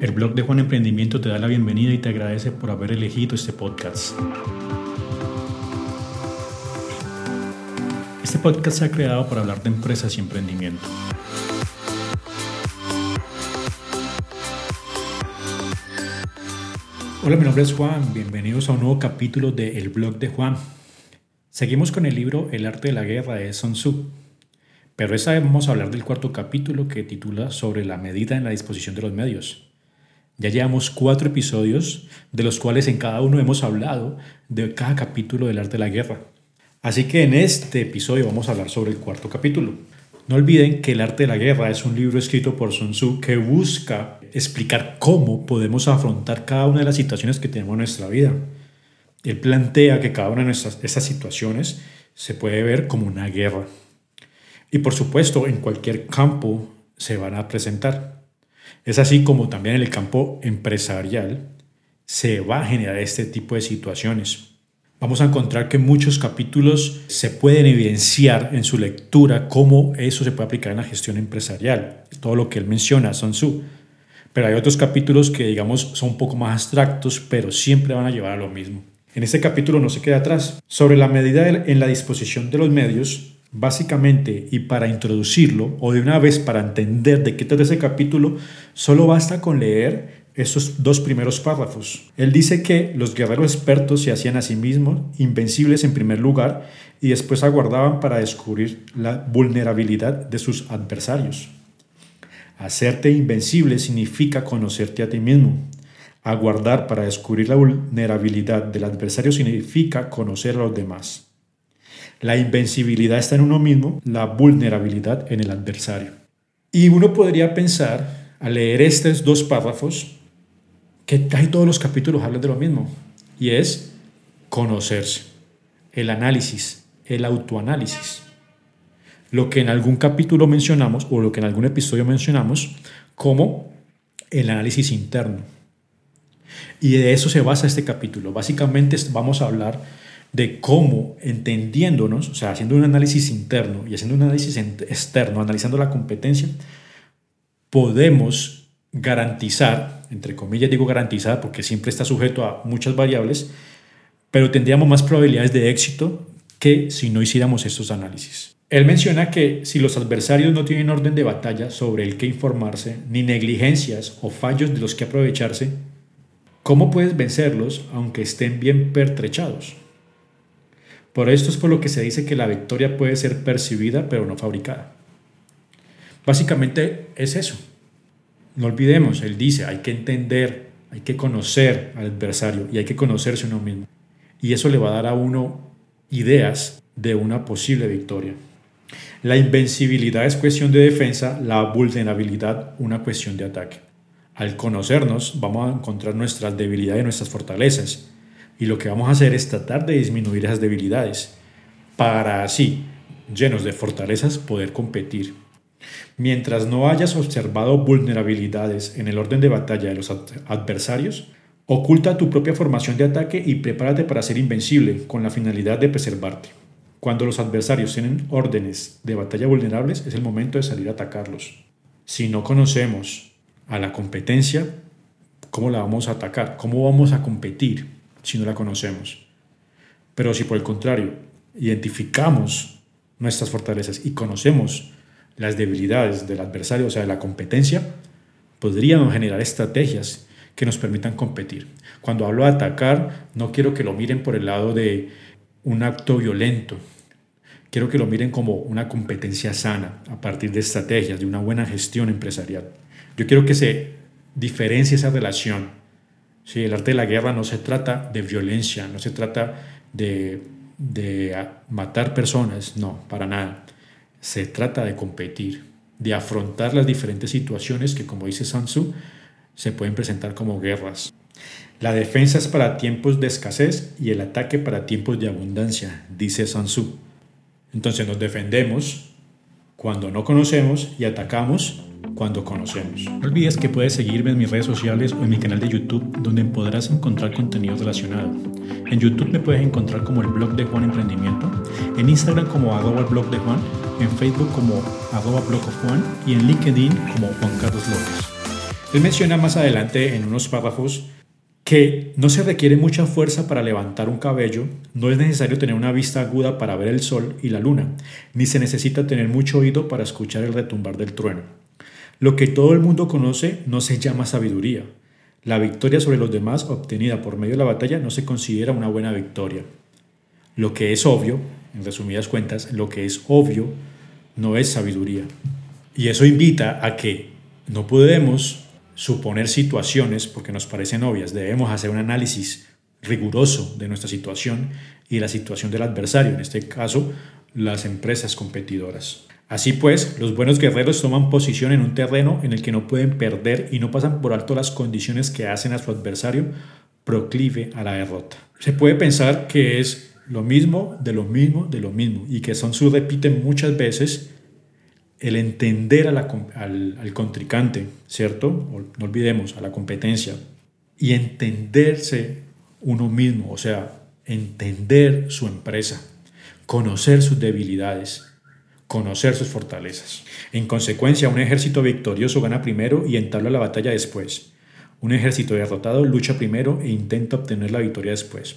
El blog de Juan Emprendimiento te da la bienvenida y te agradece por haber elegido este podcast. Este podcast se ha creado para hablar de empresas y emprendimiento. Hola, mi nombre es Juan, bienvenidos a un nuevo capítulo de El blog de Juan. Seguimos con el libro El arte de la guerra de Sun Tzu, pero esta vez vamos a hablar del cuarto capítulo que titula Sobre la medida en la disposición de los medios. Ya llevamos cuatro episodios, de los cuales en cada uno hemos hablado de cada capítulo del arte de la guerra. Así que en este episodio vamos a hablar sobre el cuarto capítulo. No olviden que El arte de la guerra es un libro escrito por Sun Tzu que busca explicar cómo podemos afrontar cada una de las situaciones que tenemos en nuestra vida. Él plantea que cada una de estas situaciones se puede ver como una guerra. Y por supuesto, en cualquier campo se van a presentar. Es así como también en el campo empresarial se va a generar este tipo de situaciones. Vamos a encontrar que muchos capítulos se pueden evidenciar en su lectura cómo eso se puede aplicar en la gestión empresarial. Todo lo que él menciona, Sun Tzu. Pero hay otros capítulos que, digamos, son un poco más abstractos, pero siempre van a llevar a lo mismo. En este capítulo no se queda atrás. Sobre la medida en la disposición de los medios, Básicamente, y para introducirlo, o de una vez para entender de qué trata ese capítulo, solo basta con leer esos dos primeros párrafos. Él dice que los guerreros expertos se hacían a sí mismos invencibles en primer lugar y después aguardaban para descubrir la vulnerabilidad de sus adversarios. Hacerte invencible significa conocerte a ti mismo. Aguardar para descubrir la vulnerabilidad del adversario significa conocer a los demás. La invencibilidad está en uno mismo, la vulnerabilidad en el adversario. Y uno podría pensar, al leer estos dos párrafos, que casi todos los capítulos hablan de lo mismo, y es conocerse, el análisis, el autoanálisis. Lo que en algún capítulo mencionamos, o lo que en algún episodio mencionamos, como el análisis interno. Y de eso se basa este capítulo. Básicamente vamos a hablar de cómo entendiéndonos, o sea, haciendo un análisis interno y haciendo un análisis externo, analizando la competencia, podemos garantizar, entre comillas digo garantizar porque siempre está sujeto a muchas variables, pero tendríamos más probabilidades de éxito que si no hiciéramos estos análisis. Él menciona que si los adversarios no tienen orden de batalla sobre el que informarse, ni negligencias o fallos de los que aprovecharse, ¿cómo puedes vencerlos aunque estén bien pertrechados? Por esto es por lo que se dice que la victoria puede ser percibida pero no fabricada. Básicamente es eso. No olvidemos, él dice, hay que entender, hay que conocer al adversario y hay que conocerse uno mismo. Y eso le va a dar a uno ideas de una posible victoria. La invencibilidad es cuestión de defensa, la vulnerabilidad una cuestión de ataque. Al conocernos vamos a encontrar nuestras debilidades y nuestras fortalezas y lo que vamos a hacer es tratar de disminuir esas debilidades para así, llenos de fortalezas, poder competir. Mientras no hayas observado vulnerabilidades en el orden de batalla de los adversarios, oculta tu propia formación de ataque y prepárate para ser invencible con la finalidad de preservarte. Cuando los adversarios tienen órdenes de batalla vulnerables, es el momento de salir a atacarlos. Si no conocemos a la competencia, ¿cómo la vamos a atacar? ¿Cómo vamos a competir? Si no la conocemos. Pero si por el contrario identificamos nuestras fortalezas y conocemos las debilidades del adversario, o sea, de la competencia, podríamos generar estrategias que nos permitan competir. Cuando hablo de atacar, no quiero que lo miren por el lado de un acto violento. Quiero que lo miren como una competencia sana a partir de estrategias, de una buena gestión empresarial. Yo quiero que se diferencie esa relación Sí, el arte de la guerra no se trata de violencia, no se trata de, matar personas, no, para nada. Se trata de competir, de afrontar las diferentes situaciones que, como dice Sansu, se pueden presentar como guerras. La defensa es para tiempos de escasez y el ataque para tiempos de abundancia, dice Sansu. Entonces nos defendemos cuando no conocemos y atacamos cuando conocemos. No olvides que puedes seguirme en mis redes sociales o en mi canal de YouTube donde podrás encontrar contenido relacionado. En YouTube me puedes encontrar como el blog de Juan Emprendimiento, en Instagram como arroba el blog de Juan, en Facebook como arroba blog of Juan y en LinkedIn como Juan Carlos López. Él menciona más adelante en unos párrafos que no se requiere mucha fuerza para levantar un cabello, no es necesario tener una vista aguda para ver el sol y la luna, ni se necesita tener mucho oído para escuchar el retumbar del trueno. Lo que todo el mundo conoce no se llama sabiduría. La victoria sobre los demás obtenida por medio de la batalla no se considera una buena victoria. Lo que es obvio, en resumidas cuentas, lo que es obvio no es sabiduría. Y eso invita a que no podemos suponer situaciones porque nos parecen obvias, debemos hacer un análisis riguroso de nuestra situación y la situación del adversario, en este caso las empresas competidoras. Así pues, los buenos guerreros toman posición en un terreno en el que no pueden perder y no pasan por alto las condiciones que hacen a su adversario proclive a la derrota. Se puede pensar que es lo mismo, de lo mismo, de lo mismo, y que Son Tzu repite muchas veces el entender al, al, contrincante, ¿cierto? No olvidemos, a la competencia, y entenderse uno mismo, o sea, entender su empresa, conocer sus debilidades, conocer sus fortalezas. En consecuencia, un ejército victorioso gana primero y entabla la batalla después. Un ejército derrotado lucha primero e intenta obtener la victoria después.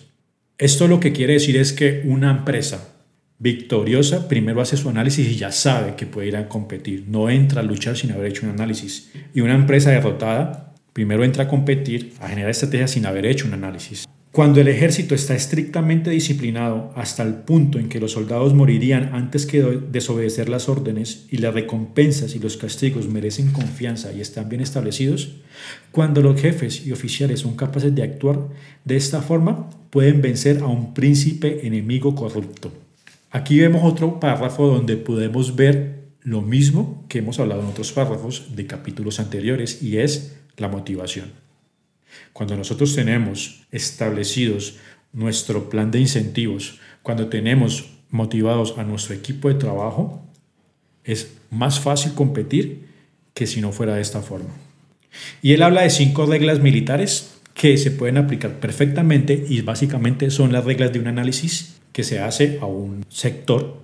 Esto lo que quiere decir es que una empresa victoriosa primero hace su análisis y ya sabe que puede ir a competir. No entra a luchar sin haber hecho un análisis. Y una empresa derrotada primero entra a competir, a generar estrategias sin haber hecho un análisis. Cuando el ejército está estrictamente disciplinado hasta el punto en que los soldados morirían antes que desobedecer las órdenes y las recompensas y los castigos merecen confianza y están bien establecidos, cuando los jefes y oficiales son capaces de actuar de esta forma, pueden vencer a un príncipe enemigo corrupto. Aquí vemos otro párrafo donde podemos ver lo mismo que hemos hablado en otros párrafos de capítulos anteriores y es la motivación. Cuando nosotros tenemos establecidos nuestro plan de incentivos, cuando tenemos motivados a nuestro equipo de trabajo, es más fácil competir que si no fuera de esta forma. Y él habla de cinco reglas militares que se pueden aplicar perfectamente y básicamente son las reglas de un análisis que se hace a un sector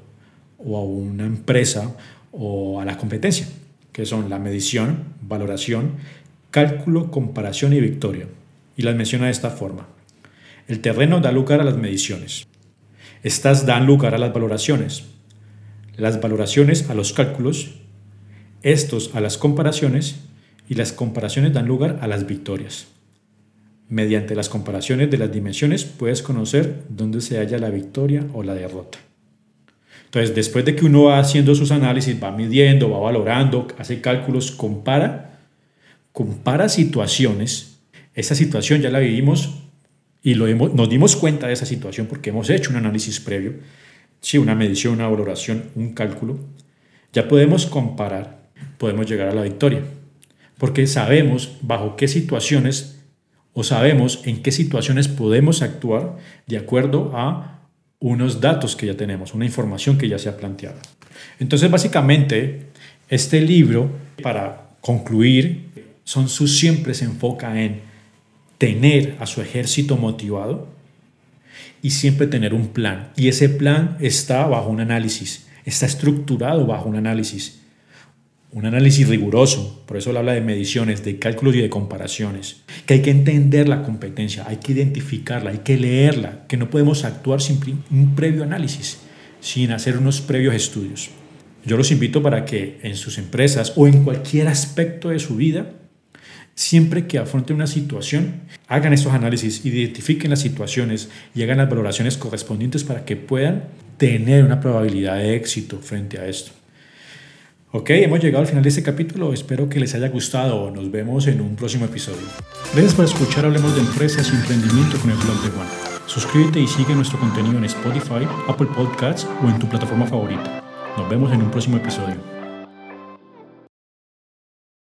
o a una empresa o a la competencia, que son la medición, valoración, cálculo, comparación y victoria. Y las menciona de esta forma. El terreno da lugar a las mediciones. Estas dan lugar a las valoraciones. Las valoraciones a los cálculos. Estos a las comparaciones. Y las comparaciones dan lugar a las victorias. Mediante las comparaciones de las dimensiones puedes conocer dónde se halla la victoria o la derrota. Entonces, después de que uno va haciendo sus análisis, va midiendo, va valorando, hace cálculos, compara, compara situaciones. Esa situación ya la vivimos y lo nos dimos cuenta de esa situación porque hemos hecho un análisis previo, sí, una medición, una valoración, un cálculo. Ya podemos comparar, podemos llegar a la victoria, porque sabemos bajo qué situaciones o sabemos en qué situaciones podemos actuar de acuerdo a unos datos que ya tenemos, una información que ya se ha planteado. Entonces, básicamente, este libro, para concluir, Son Tzu siempre se enfoca en tener a su ejército motivado y siempre tener un plan. Y ese plan está bajo un análisis, está estructurado bajo un análisis un análisis riguroso, por eso él habla de mediciones, de cálculos y de comparaciones, que hay que entender la competencia, hay que identificarla, hay que leerla, que no podemos actuar sin un previo análisis, sin hacer unos previos estudios. Yo los invito para que en sus empresas o en cualquier aspecto de su vida, siempre que afronten una situación, hagan esos análisis, identifiquen las situaciones y hagan las valoraciones correspondientes para que puedan tener una probabilidad de éxito frente a esto. Ok, hemos llegado al final de este capítulo. Espero que les haya gustado. Nos vemos en un próximo episodio. Gracias por escuchar Hablemos de Empresas y Emprendimiento con el blog de Juan. Suscríbete y sigue nuestro contenido en Spotify, Apple Podcasts o en tu plataforma favorita. Nos vemos en un próximo episodio.